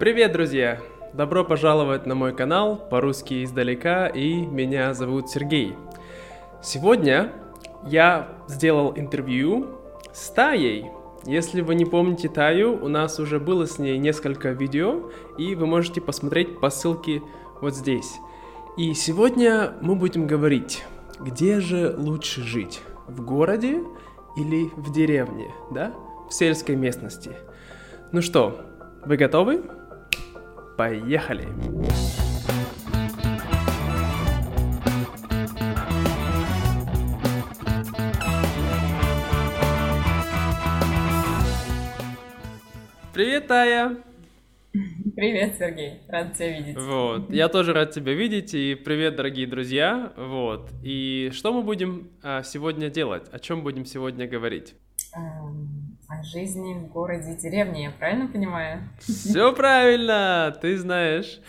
Привет, друзья! Добро пожаловать на мой канал по-русски издалека, и меня зовут Сергей. Сегодня я сделал интервью с Таей. Если вы не помните Таю, у нас уже было с ней несколько видео, и вы можете посмотреть по ссылке вот здесь. И сегодня мы будем говорить, где же лучше жить, в городе или в деревне, да, в сельской местности. Ну что, вы готовы? Поехали! Привет, Тая! Привет, Сергей, рад тебя видеть. Вот, я тоже рад тебя видеть, и привет, дорогие друзья, вот. И что мы будем а, сегодня делать? О чем будем сегодня говорить? О жизни в городе деревне, я правильно понимаю? Все правильно, ты знаешь.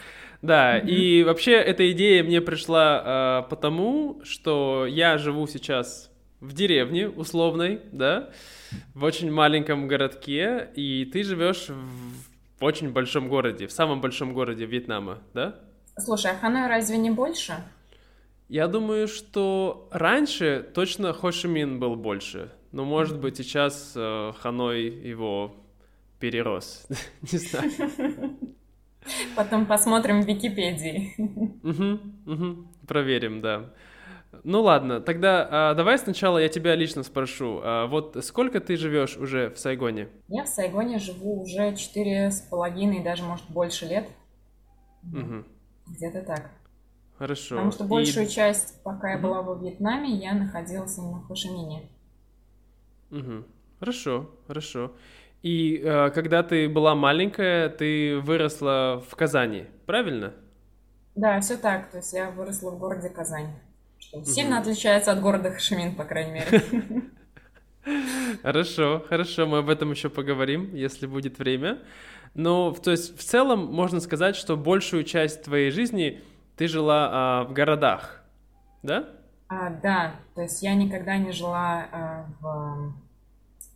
Да, и вообще эта идея мне пришла э, потому, что я живу сейчас в деревне условной, да, в очень маленьком городке, и ты живешь в в очень большом городе, в самом большом городе Вьетнама, да? Слушай, а Ханой разве не больше? Я думаю, что раньше точно Хошимин был больше, но может быть сейчас э, Ханой его перерос, не знаю. Потом посмотрим в Википедии. Угу, угу, проверим, да. Ну ладно, тогда а, давай сначала я тебя лично спрошу. А, вот сколько ты живешь уже в Сайгоне? Я в Сайгоне живу уже четыре с половиной, даже может больше лет. Угу. Где-то так. Хорошо. Потому что большую И... часть, пока я была во Вьетнаме, я находилась именно в Хошимине. Угу. Хорошо, хорошо. И э, когда ты была маленькая, ты выросла в Казани, правильно? Да, все так. То есть я выросла в городе Казань сильно отличается от города Хашимин, по крайней мере. Хорошо, хорошо, мы об этом еще поговорим, если будет время. Но, то есть, в целом можно сказать, что большую часть твоей жизни ты жила а, в городах, да? А, да, то есть я никогда не жила а, в,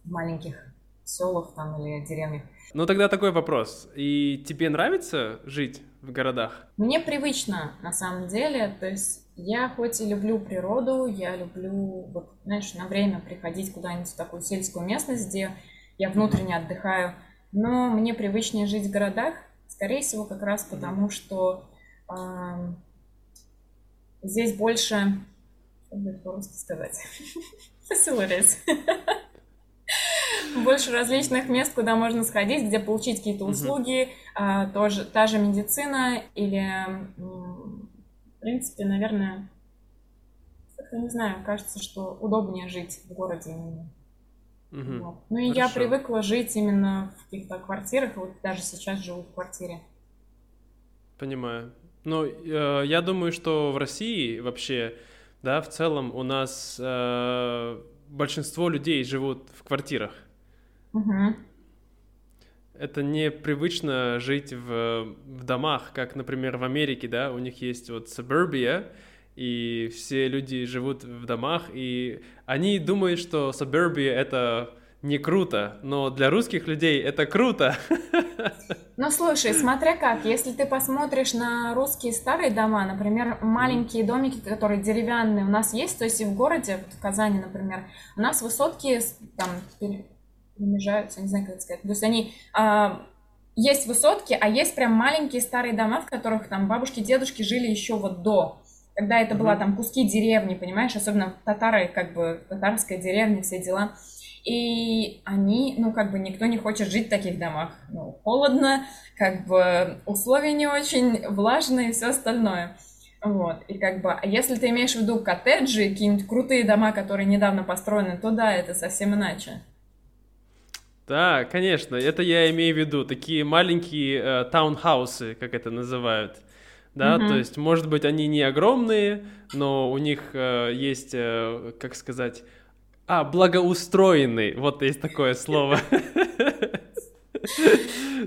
в маленьких селах там или деревнях. Ну тогда такой вопрос. И тебе нравится жить в городах? Мне привычно, на самом деле. То есть я хоть и люблю природу, я люблю, вот, знаешь, на время приходить куда-нибудь в такую сельскую местность, где я внутренне отдыхаю, но мне привычнее жить в городах, скорее всего, как раз потому, что э, здесь больше, будет по-русски сказать, facilities. Больше различных мест, куда можно сходить, где получить какие-то услуги, а, тоже, та же медицина или принципе, наверное, как-то не знаю, кажется, что удобнее жить в городе именно. Угу. Вот. Ну и я привыкла жить именно в каких-то квартирах, вот даже сейчас живу в квартире. Понимаю. Ну, э, я думаю, что в России вообще, да, в целом у нас э, большинство людей живут в квартирах. Угу это непривычно жить в, в домах, как, например, в Америке, да, у них есть вот suburbia, и все люди живут в домах, и они думают, что suburbia — это не круто, но для русских людей это круто. Ну, слушай, смотря как, если ты посмотришь на русские старые дома, например, маленькие домики, которые деревянные у нас есть, то есть и в городе, в Казани, например, у нас высотки там перемежаются, не знаю, как это сказать. То есть они а, есть высотки, а есть прям маленькие старые дома, в которых там бабушки, дедушки жили еще вот до. Когда это mm-hmm. была там куски деревни, понимаешь, особенно татары, как бы татарская деревня, все дела. И они, ну, как бы никто не хочет жить в таких домах. Ну, холодно, как бы условия не очень, влажные и все остальное. Вот, и как бы, а если ты имеешь в виду коттеджи, какие-нибудь крутые дома, которые недавно построены, то да, это совсем иначе. Да, конечно, это я имею в виду, такие маленькие э, таунхаусы, как это называют. Да, mm-hmm. то есть, может быть, они не огромные, но у них э, есть, э, как сказать, а, благоустроенный, вот есть такое слово.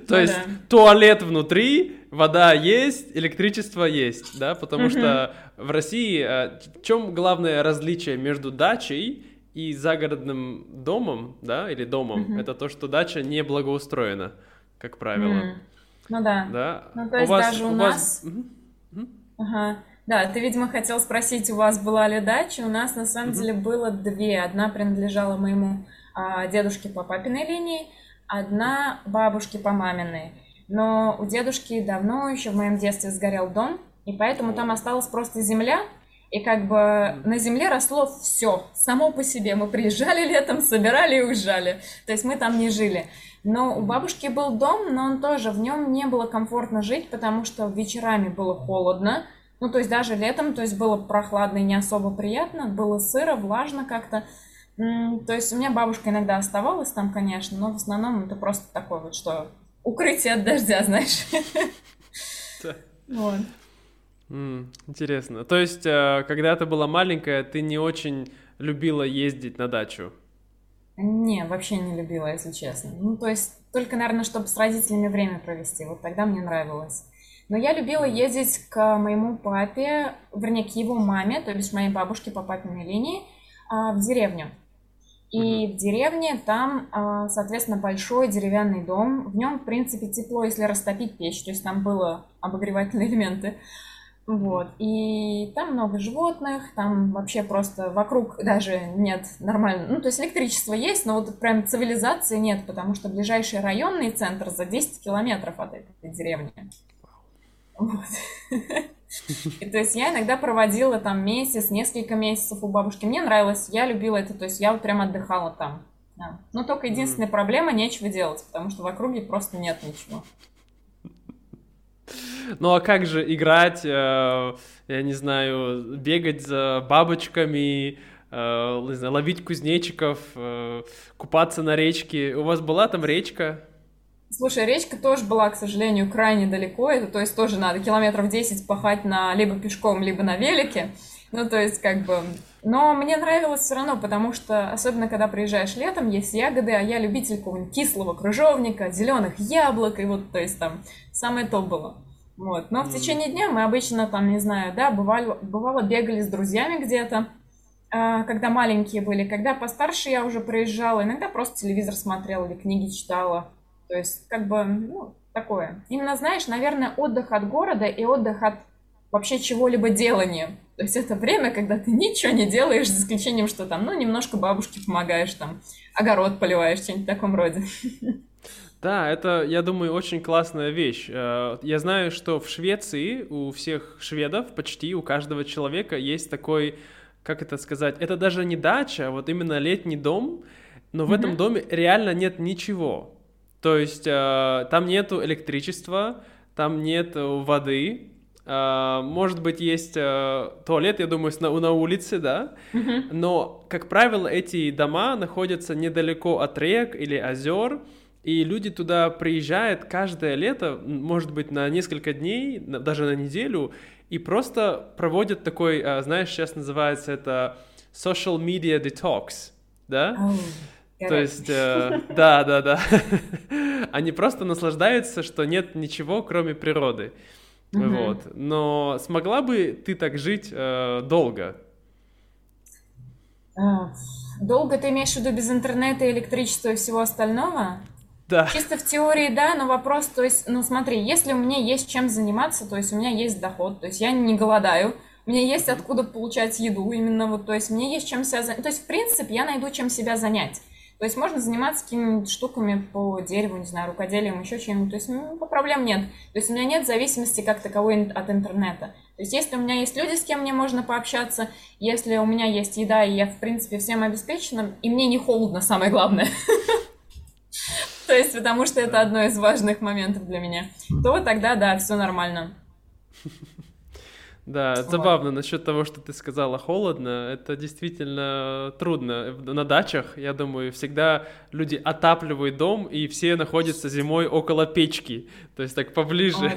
То есть туалет внутри, вода есть, электричество есть, да, потому что в России э, в чем главное различие между дачей и загородным домом, да, или домом, это то, что дача не благоустроена, как правило. Ну да. Да. Ну то есть даже у, нас... Ага. Да, ты, видимо, хотел спросить, у вас была ли дача? У нас на самом Мгм. деле было две. Одна принадлежала моему а, дедушке по папиной линии, одна бабушке по маминой. Но у дедушки давно, еще в моем детстве, сгорел дом, и поэтому там осталась просто земля, и как бы на земле росло все, само по себе. Мы приезжали летом, собирали и уезжали. То есть мы там не жили. Но у бабушки был дом, но он тоже, в нем не было комфортно жить, потому что вечерами было холодно. Ну, то есть даже летом, то есть было прохладно и не особо приятно, было сыро, влажно как-то. То есть у меня бабушка иногда оставалась там, конечно, но в основном это просто такое вот, что укрытие от дождя, знаешь. Вот. Интересно. То есть, э, когда ты была маленькая, ты не очень любила ездить на дачу? Не, вообще не любила, если честно. Ну, то есть только, наверное, чтобы с родителями время провести. Вот тогда мне нравилось. Но я любила ездить к моему папе, вернее, к его маме, то есть моей бабушке по папиной линии, а, в деревню. И в деревне там, а, соответственно, большой деревянный дом. В нем, в принципе, тепло, если растопить печь. То есть там было обогревательные элементы. Вот. И там много животных, там вообще просто вокруг даже нет нормально. Ну, то есть электричество есть, но вот прям цивилизации нет, потому что ближайший районный центр за 10 километров от этой деревни. Вот. И то есть я иногда проводила там месяц, несколько месяцев у бабушки. Мне нравилось, я любила это, то есть я вот прям отдыхала там. Да. Но только единственная проблема нечего делать, потому что в округе просто нет ничего. Ну а как же играть, э, я не знаю, бегать за бабочками, э, не знаю, ловить кузнечиков, э, купаться на речке? У вас была там речка? Слушай, речка тоже была, к сожалению, крайне далеко. Это, то есть тоже надо километров 10 пахать на либо пешком, либо на велике. Ну, то есть, как бы... Но мне нравилось все равно, потому что, особенно когда приезжаешь летом, есть ягоды, а я любитель какого-нибудь кислого крыжовника, зеленых яблок, и вот, то есть, там, самое то было. Вот. Но в течение дня мы обычно, там, не знаю, да, бывали, бывало бегали с друзьями где-то, а, когда маленькие были. Когда постарше я уже приезжала, иногда просто телевизор смотрела или книги читала. То есть, как бы, ну, такое. Именно, знаешь, наверное, отдых от города и отдых от вообще чего-либо делания. То есть это время, когда ты ничего не делаешь, за исключением, что там, ну, немножко бабушке помогаешь, там, огород поливаешь, что-нибудь в таком роде. Да, это, я думаю, очень классная вещь. Э, Я знаю, что в Швеции у всех шведов, почти у каждого человека есть такой, как это сказать, это даже не дача, а вот именно летний дом, но в этом Мгм. доме реально нет ничего. То есть э, там нету электричества, там нет воды, э, может быть, есть э, туалет, я думаю, на, на улице, да, Мгм. но, как правило, эти дома находятся недалеко от рек или озер, и люди туда приезжают каждое лето, может быть, на несколько дней, даже на неделю, и просто проводят такой, а, знаешь, сейчас называется это social media detox, да? То есть, э, да, да, да. Они просто наслаждаются, что нет ничего, кроме природы. Мгм. Вот. Но смогла бы ты так жить э, долго? А, Долго ты имеешь в виду без интернета, электричества и всего остального? Да. Чисто в теории, да, но вопрос, то есть, ну смотри, если у меня есть чем заниматься, то есть у меня есть доход, то есть я не голодаю, у меня есть откуда получать еду, именно вот, то есть мне есть чем себя занять, то есть в принципе я найду чем себя занять. То есть можно заниматься какими-нибудь штуками по дереву, не знаю, рукоделием, еще чем-нибудь. То есть ну, проблем нет. То есть у меня нет зависимости как таковой от интернета. То есть если у меня есть люди, с кем мне можно пообщаться, если у меня есть еда, и я, в принципе, всем обеспечена, и мне не холодно, самое главное. То есть, потому что это одно из важных моментов для меня. То тогда, да, все нормально. Да, Вот. забавно насчет того, что ты сказала холодно. Это действительно трудно. На дачах, я думаю, всегда люди отапливают дом, и все находятся зимой около печки. То есть так поближе.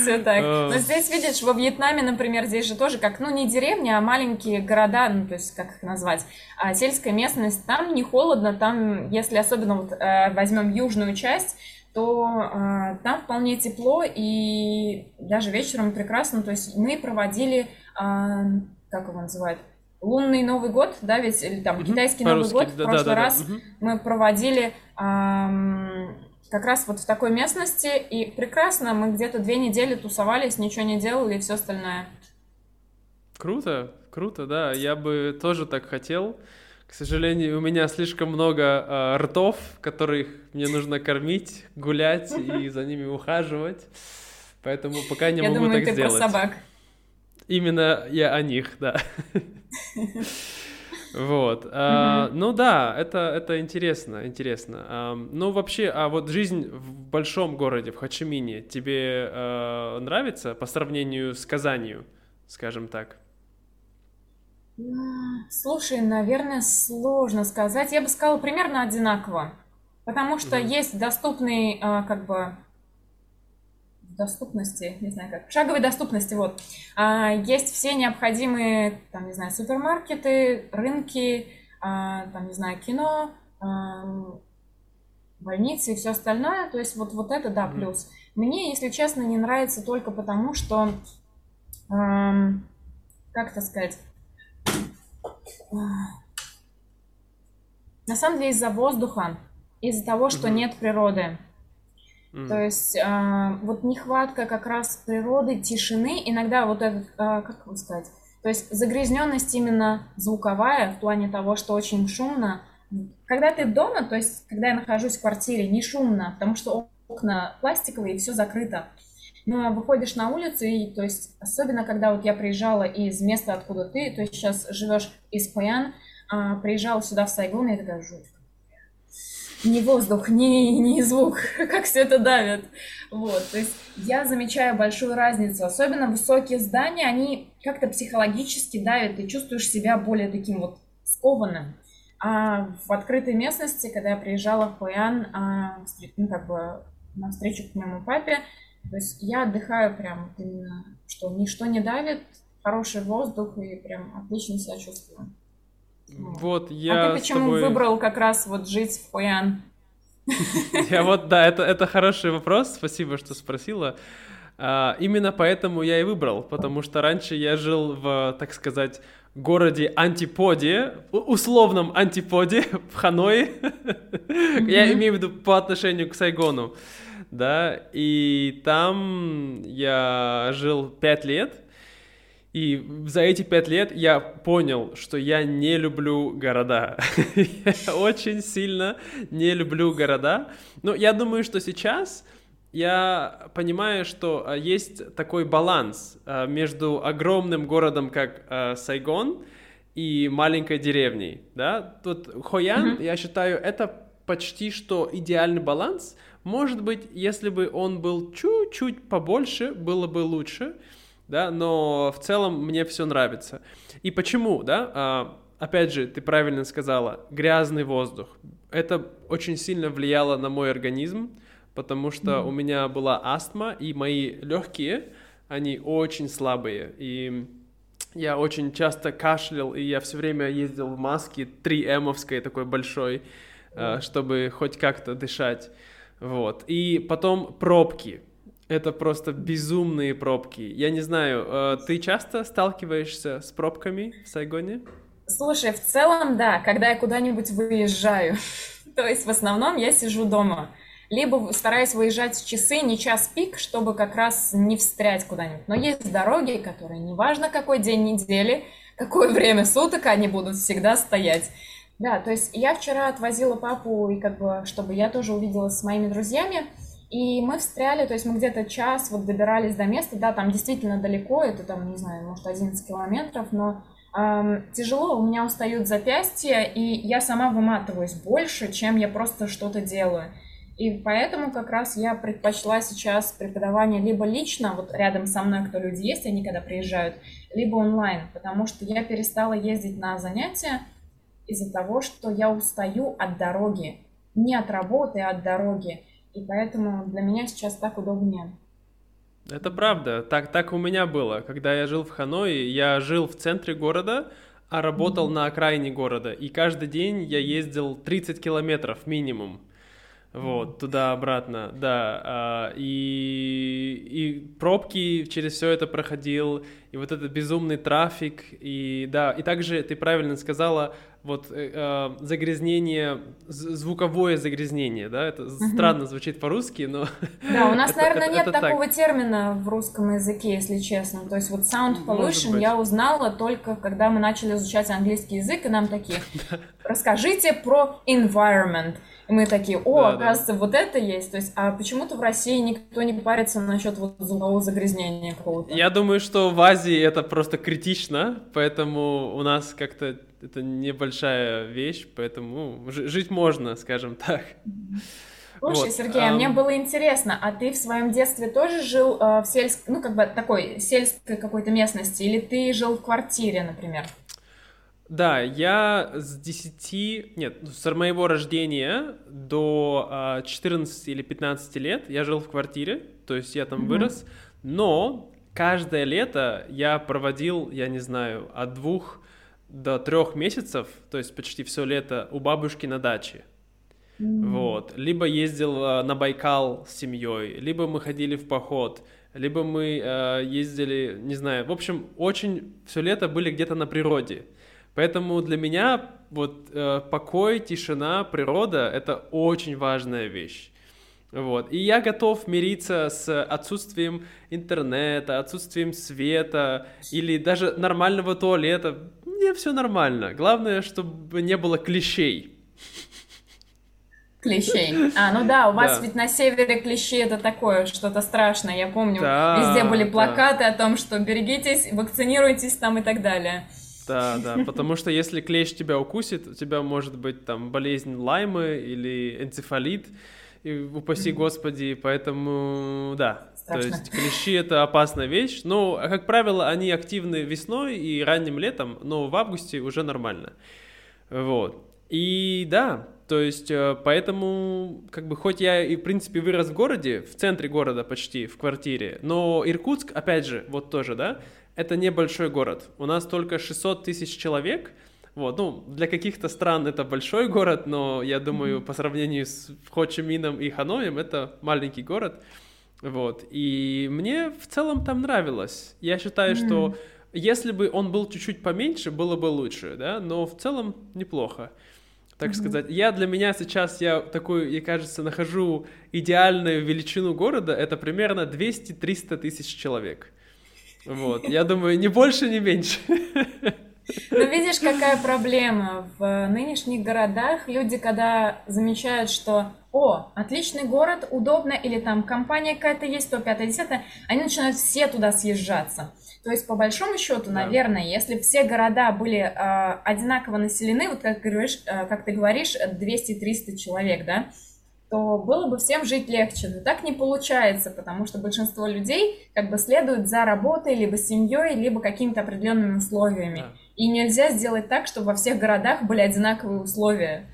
Все так. А. Но здесь, видишь, во Вьетнаме, например, здесь же тоже как, ну, не деревня, а маленькие города, ну, то есть, как их назвать, а сельская местность, там не холодно, там, если особенно вот э, возьмем южную часть, то э, там вполне тепло, и даже вечером прекрасно, то есть мы проводили, а, как его называют, лунный Новый год, да, ведь, или там Мгм, китайский Новый год, в да, прошлый да, да, да. раз Мгм. мы проводили ам, как раз вот в такой местности, и прекрасно, мы где-то две недели тусовались, ничего не делали и все остальное. Круто, круто, да, я бы тоже так хотел. К сожалению, у меня слишком много э, ртов, которых мне нужно кормить, гулять и за ними ухаживать. Поэтому пока не я могу думаю, так ты сделать. Про собак. Именно я о них, да. Вот. А, ну да, это, это интересно, интересно. А, ну вообще, а вот жизнь в большом городе, в Хачимине, тебе нравится по сравнению с Казанью, скажем так? Слушай, наверное, сложно сказать. Я бы сказала примерно одинаково. Потому что mm есть доступный, а, как бы, доступности, не знаю как, шаговой доступности, вот. А, есть все необходимые, там, не знаю, супермаркеты, рынки, а, там, не знаю, кино, больницы и все остальное. То есть вот, вот это, да, плюс. Мне, если честно, не нравится только потому, что, как это сказать, на самом деле из-за воздуха, из-за того, что mm-hmm. нет природы. Mm. То есть э, вот нехватка как раз природы, тишины, иногда вот этот, э, как вам сказать, то есть загрязненность именно звуковая в плане того, что очень шумно. Когда ты дома, то есть когда я нахожусь в квартире, не шумно, потому что окна пластиковые и все закрыто. Но выходишь на улицу, и то есть особенно когда вот я приезжала из места, откуда ты, то есть сейчас живешь из Паян, а, приезжала сюда в Сайгон, и я такая жутко ни воздух, ни, ни звук, как все это давит. Вот, то есть я замечаю большую разницу. Особенно высокие здания, они как-то психологически давят, ты чувствуешь себя более таким вот скованным. А в открытой местности, когда я приезжала в Хуян, а, ну, как бы на встречу к моему папе, то есть я отдыхаю прям именно, что ничто не давит, хороший воздух и прям отлично себя чувствую. Вот, я А ты почему тобой... выбрал как раз вот жить в Хуян? Я вот, да, это, это хороший вопрос, спасибо, что спросила. А, именно поэтому я и выбрал, потому что раньше я жил в, так сказать, городе антиподе, условном антиподе в Ханое. Я имею в виду по отношению к Сайгону, да, и там я жил пять лет, и за эти пять лет я понял, что я не люблю города. я очень сильно не люблю города. Но я думаю, что сейчас я понимаю, что а, есть такой баланс а, между огромным городом, как а, Сайгон, и маленькой деревней. Да? Тут Хоян, mm-hmm. я считаю, это почти что идеальный баланс. Может быть, если бы он был чуть-чуть побольше, было бы лучше да, но в целом мне все нравится. И почему, да? А, опять же, ты правильно сказала, грязный воздух. Это очень сильно влияло на мой организм, потому что mm-hmm. у меня была астма, и мои легкие, они очень слабые. И я очень часто кашлял, и я все время ездил в маске 3М-овской, такой большой, mm-hmm. чтобы хоть как-то дышать. Вот. И потом пробки это просто безумные пробки. Я не знаю, э, ты часто сталкиваешься с пробками в Сайгоне? Слушай, в целом, да, когда я куда-нибудь выезжаю. То есть в основном я сижу дома. Либо стараюсь выезжать в часы, не час пик, чтобы как раз не встрять куда-нибудь. Но есть дороги, которые неважно какой день недели, какое время суток, они будут всегда стоять. Да, то есть я вчера отвозила папу, и как бы, чтобы я тоже увиделась с моими друзьями, и мы встряли, то есть мы где-то час вот добирались до места, да, там действительно далеко, это там, не знаю, может 11 километров, но эм, тяжело, у меня устают запястья, и я сама выматываюсь больше, чем я просто что-то делаю. И поэтому как раз я предпочла сейчас преподавание либо лично, вот рядом со мной кто люди есть, они когда приезжают, либо онлайн, потому что я перестала ездить на занятия из-за того, что я устаю от дороги. Не от работы, а от дороги. И поэтому для меня сейчас так удобнее. Это правда. Так, так у меня было. Когда я жил в Ханое, я жил в центре города, а работал mm-hmm. на окраине города. И каждый день я ездил 30 километров минимум. Вот, туда-обратно, да. А, и, и пробки через все это проходил, и вот этот безумный трафик, и да, и также ты правильно сказала, вот э, э загрязнение, звуковое загрязнение, да, это угу. странно звучит по-русски, но... Да, у нас, это, наверное, это, нет это такого так. термина в русском языке, если честно. То есть вот sound pollution я узнала только, когда мы начали изучать английский язык, и нам такие, расскажите про environment. И мы такие, о, да, оказывается, да. вот это есть. То есть, а почему-то в России никто не парится насчет вот звукового загрязнения какого-то. Я думаю, что в Азии это просто критично, поэтому у нас как-то это небольшая вещь, поэтому ну, жить можно, скажем так. Слушай, вот. Сергей, а мне было интересно, а ты в своем детстве тоже жил э, в сельской, ну, как бы такой сельской какой-то местности, или ты жил в квартире, например? Да, я с 10, нет, с моего рождения до 14 а, или 15 лет я жил в квартире, то есть я там mm-hmm. вырос, но каждое лето я проводил, я не знаю, от двух до трех месяцев, то есть почти все лето у бабушки на даче. Вот. Либо ездил на Байкал с семьей, либо мы ходили в поход, либо мы э, ездили, не знаю, в общем, очень все лето были где-то на природе. Поэтому для меня вот э, покой, тишина, природа — это очень важная вещь. Вот. И я готов мириться с отсутствием интернета, отсутствием света или даже нормального туалета. Мне все нормально. Главное, чтобы не было клещей. Клещей. А, ну да, у вас да. ведь на севере клещи это такое, что-то страшное. Я помню, да, везде были плакаты да. о том, что берегитесь, вакцинируйтесь там и так далее. Да, да, потому что если клещ тебя укусит, у тебя может быть там болезнь Лаймы или энцефалит, и упаси господи, поэтому да. Страшно. То есть клещи это опасная вещь, но, как правило, они активны весной и ранним летом, но в августе уже нормально. Вот. И да, то есть, э, поэтому, как бы, хоть я и, в принципе, вырос в городе, в центре города почти, в квартире, но Иркутск, опять же, вот тоже, да, это небольшой город. У нас только 600 тысяч человек. Вот, ну, для каких-то стран это большой город, но я думаю, mm-hmm. по сравнению с Хо Чи Мином и Ханоем, это маленький город. Вот, и мне в целом там нравилось. Я считаю, mm-hmm. что если бы он был чуть-чуть поменьше, было бы лучше, да, но в целом неплохо. Так mm-hmm. сказать, я для меня сейчас, я такую, я кажется, нахожу идеальную величину города, это примерно 200-300 тысяч человек. Вот, я думаю, не больше, не меньше. Ну, видишь, какая проблема. В нынешних городах люди, когда замечают, что о, отличный город, удобно, или там компания какая-то есть, то 5 10 они начинают все туда съезжаться. То есть, по большому счету, да. наверное, если все города были э, одинаково населены, вот как, говоришь, э, как ты говоришь, 200-300 человек, да, то было бы всем жить легче. Но так не получается, потому что большинство людей как бы следуют за работой, либо семьей, либо какими-то определенными условиями. Да. И нельзя сделать так, чтобы во всех городах были одинаковые условия.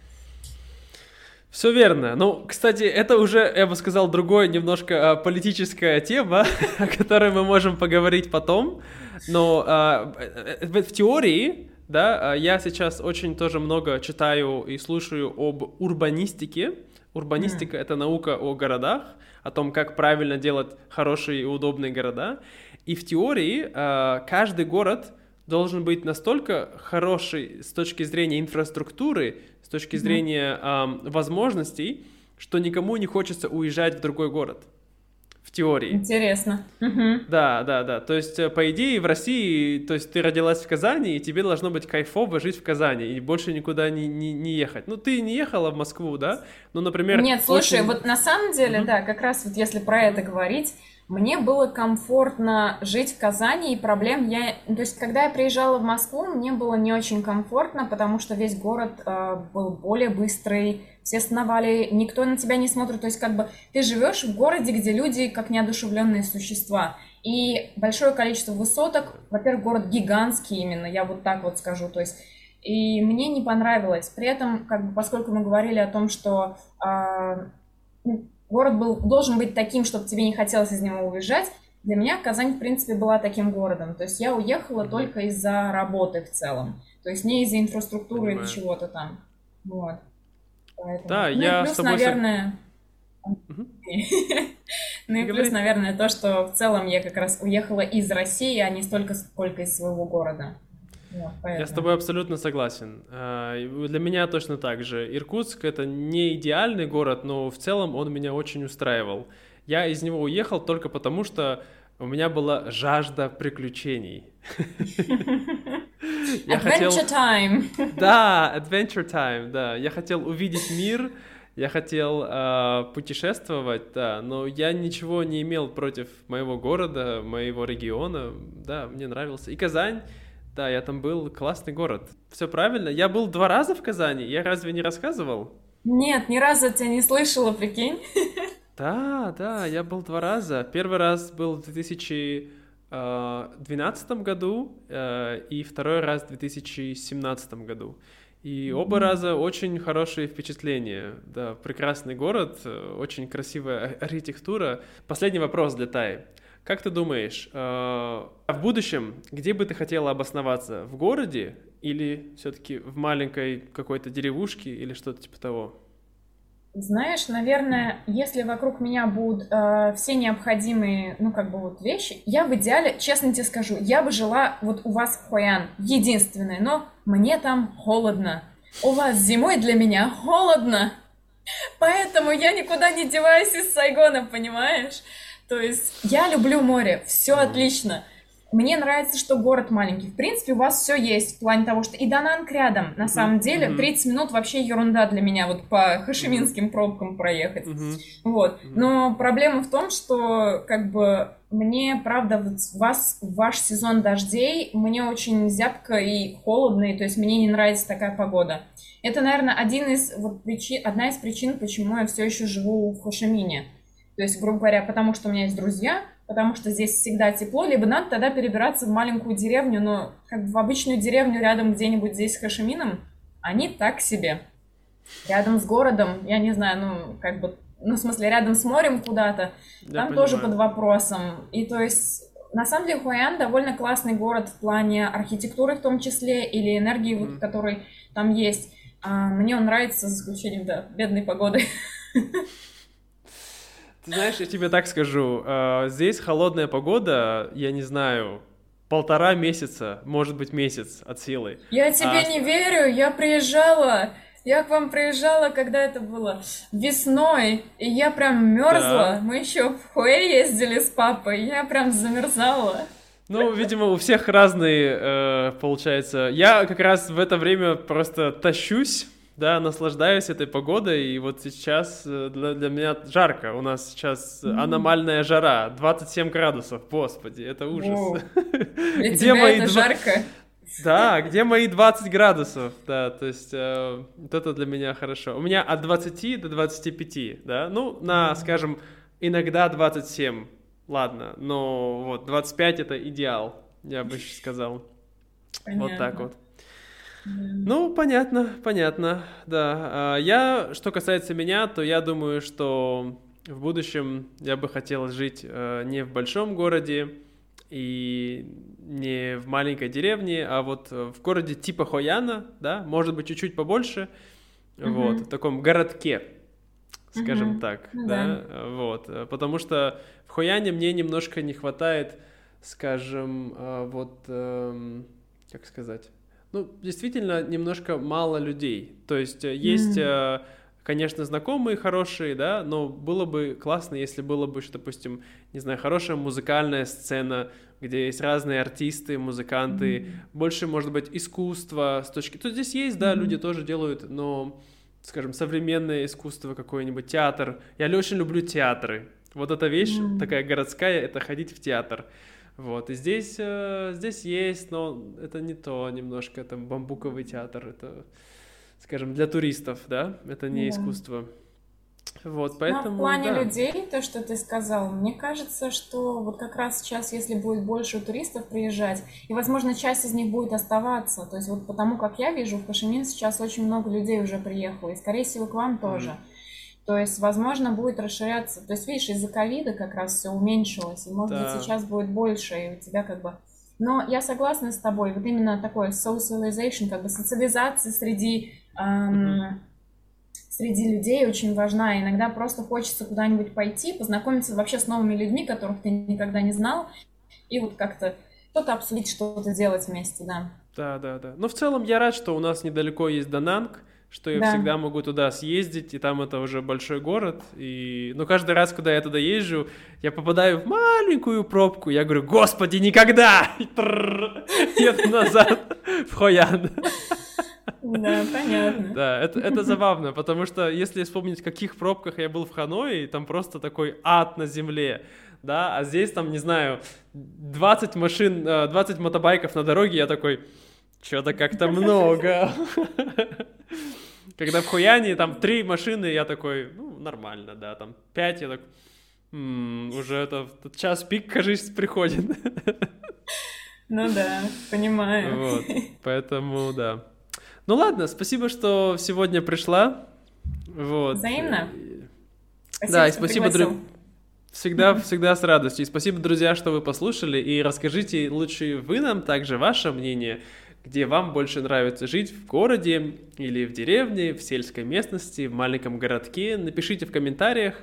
Все верно. Ну, кстати, это уже, я бы сказал, другой немножко а, политическая тема, о которой мы можем поговорить потом. Но а, в, в теории, да, а, я сейчас очень тоже много читаю и слушаю об урбанистике, Урбанистика mm. это наука о городах, о том, как правильно делать хорошие и удобные города. И в теории э, каждый город должен быть настолько хороший с точки зрения инфраструктуры, с точки зрения э, возможностей, что никому не хочется уезжать в другой город в теории. Интересно. Да, да, да. То есть, э, по идее, в России, то есть ты родилась в Казани, и тебе должно быть кайфово жить в Казани, и больше никуда не, не, не ехать. Ну, ты не ехала в Москву, да? Ну, например... Нет, слушай, очень... вот на самом деле, угу. да, как раз вот если про это говорить, мне было комфортно жить в Казани, и проблем я... То есть, когда я приезжала в Москву, мне было не очень комфортно, потому что весь город э, был более быстрый, все сновали, никто на тебя не смотрит. То есть, как бы, ты живешь в городе, где люди как неодушевленные существа. И большое количество высоток, во-первых, город гигантский именно, я вот так вот скажу, то есть и мне не понравилось. При этом, как бы, поскольку мы говорили о том, что э, город был, должен быть таким, чтобы тебе не хотелось из него уезжать, для меня Казань, в принципе, была таким городом. То есть я уехала mm-hmm. только из-за работы в целом. То есть не из-за инфраструктуры Понимаю. или чего-то там. Вот. Поэтому. Да, ну я и плюс, с тобой... наверное... Ну и плюс, наверное, то, что в целом я как раз уехала из России, а не столько, сколько из своего города. Yeah, Я с тобой абсолютно согласен. А, для меня точно так же. Иркутск это не идеальный город, но в целом он меня очень устраивал. Я из него уехал только потому, что у меня была жажда приключений. Adventure time. Да, adventure time, да. Я хотел увидеть мир, я хотел э, путешествовать, да, но я ничего не имел против моего города, моего региона, да, мне нравился. И Казань, да, я там был, классный город. Все правильно. Я был два раза в Казани, я разве не рассказывал? Нет, ни разу тебя не слышала, прикинь. Да, да, я был два раза. Первый раз был в 2012 году э, и второй раз в 2017 году. И оба раза очень хорошие впечатления. Да, прекрасный город, э, очень красивая архитектура. Последний вопрос для Тай. Как ты думаешь, э, в будущем, где бы ты хотела обосноваться? В городе или все-таки в маленькой какой-то деревушке или что-то типа того? Знаешь, наверное, если вокруг меня будут э, все необходимые, ну, как бы вот вещи, я в идеале, честно тебе скажу, я бы жила вот у вас в Хуян, единственное, но мне там холодно. У вас зимой для меня холодно. Поэтому я никуда не деваюсь из Сайгона, понимаешь? То есть я люблю море, все отлично. Мне нравится, что город маленький. В принципе, у вас все есть в плане того, что и Дананг рядом. На самом деле, 30 минут вообще ерунда для меня вот по хашиминским пробкам проехать. Вот. Но проблема в том, что как бы мне, правда, вот вас, ваш сезон дождей, мне очень зябко и холодно, и то есть мне не нравится такая погода. Это, наверное, один из, вот, причин, одна из причин, почему я все еще живу в Хошимине. То есть, грубо говоря, потому что у меня есть друзья, потому что здесь всегда тепло, либо надо тогда перебираться в маленькую деревню, но как бы в обычную деревню рядом где-нибудь здесь с Хашимином, они так себе. Рядом с городом, я не знаю, ну, как бы, ну, в смысле, рядом с морем куда-то, там понимаю. тоже под вопросом. И то есть, на самом деле, Хуаян довольно классный город в плане архитектуры в том числе, или энергии, mm. вот, которой там есть. А, мне он нравится, за исключением, да, бедной погоды. Ты знаешь, я тебе так скажу, э, здесь холодная погода, я не знаю, полтора месяца, может быть месяц от силы. Я тебе а... не верю, я приезжала, я к вам приезжала, когда это было весной, и я прям мерзла. Да. Мы еще в Хуэ ездили с папой, я прям замерзала. Ну, видимо, у всех разные, э, получается. Я как раз в это время просто тащусь да, наслаждаюсь этой погодой, и вот сейчас э, для, для меня жарко. У нас сейчас mm-hmm. аномальная жара, 27 градусов, господи, это ужас. Для где мои это жарко? Да, где мои 20 градусов, да, то есть э, вот это для меня хорошо. У меня от 20 до 25, да, ну, на, скажем, иногда 27, ладно, но вот 25 это идеал, я бы сказал. Понятно. Вот так вот. Ну, понятно, понятно, да. А, я, что касается меня, то я думаю, что в будущем я бы хотел жить э, не в большом городе и не в маленькой деревне, а вот в городе типа Хояна, да, может быть, чуть-чуть побольше, mm-hmm. вот, в таком городке, скажем mm-hmm. так, ну, да, вот, потому что в Хояне мне немножко не хватает, скажем, э, вот, эм, как сказать, ну, действительно, немножко мало людей. То есть э, есть, mm. конечно, знакомые хорошие, да, но было бы классно, если было бы, допустим, не знаю, хорошая музыкальная сцена, где есть разные артисты, музыканты, mm. больше, может быть, искусства с точки... То здесь есть, да, mm. люди тоже делают, но, скажем, современное искусство, какой-нибудь театр. Я очень люблю театры. Вот эта вещь mm. такая городская, это ходить в театр. Вот, и здесь, э, здесь есть, но это не то немножко, это бамбуковый театр, это, скажем, для туристов, да, это не да. искусство. Вот, поэтому, Но в плане да. людей, то, что ты сказал, мне кажется, что вот как раз сейчас, если будет больше туристов приезжать, и, возможно, часть из них будет оставаться, то есть вот потому, как я вижу, в Кашемин сейчас очень много людей уже приехало, и, скорее всего, к вам тоже. Mm. То есть, возможно, будет расширяться. То есть, видишь, из-за ковида как раз все уменьшилось, и, может да. быть, сейчас будет больше, и у тебя как бы... Но я согласна с тобой, вот именно такое socialization, как бы социализация среди, эм, mm среди людей очень важна. Иногда просто хочется куда-нибудь пойти, познакомиться вообще с новыми людьми, которых ты никогда не знал, и вот как-то что-то обсудить, что-то сделать вместе, да. Да, да, да. Но в целом я рад, что у нас недалеко есть Дананг, что я да. всегда могу туда съездить, и там это уже большой город. И... Но каждый раз, когда я туда езжу, я попадаю в маленькую пробку. Я говорю, господи, никогда! Еду назад в Хоян. Да, понятно. Да, это, это забавно, потому что если вспомнить, в каких пробках я был в Ханое, там просто такой ад на земле, да, а здесь там, не знаю, 20 машин, 20 э, мотобайков на дороге, я такой, что-то как-то много. Когда в Хуяне там три машины, я такой, ну, нормально, да, там пять, я такой, уже это час пик, кажется, приходит. Ну да, понимаю. Вот, поэтому, да. Ну ладно, спасибо, что сегодня пришла. Вот. Взаимно. Спасибо, да, и спасибо, друзья. Всегда, всегда с радостью. И спасибо, друзья, что вы послушали. И расскажите лучше вы нам также ваше мнение, где вам больше нравится жить, в городе или в деревне, в сельской местности, в маленьком городке. Напишите в комментариях.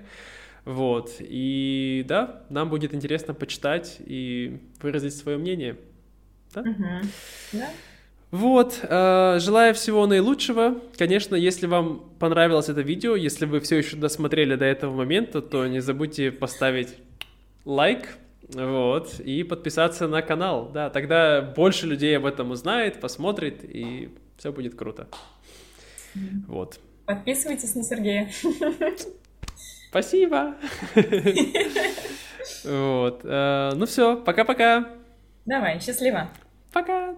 Вот. И да, нам будет интересно почитать и выразить свое мнение. Да? Угу. Да. Вот, э, желаю всего наилучшего. Конечно, если вам понравилось это видео, если вы все еще досмотрели до этого момента, то не забудьте поставить лайк, вот, и подписаться на канал. Да, тогда больше людей об этом узнает, посмотрит, и все будет круто. Вот. Подписывайтесь на Сергея. Спасибо. Вот. Э, ну все, пока-пока. Давай, счастливо. Пока.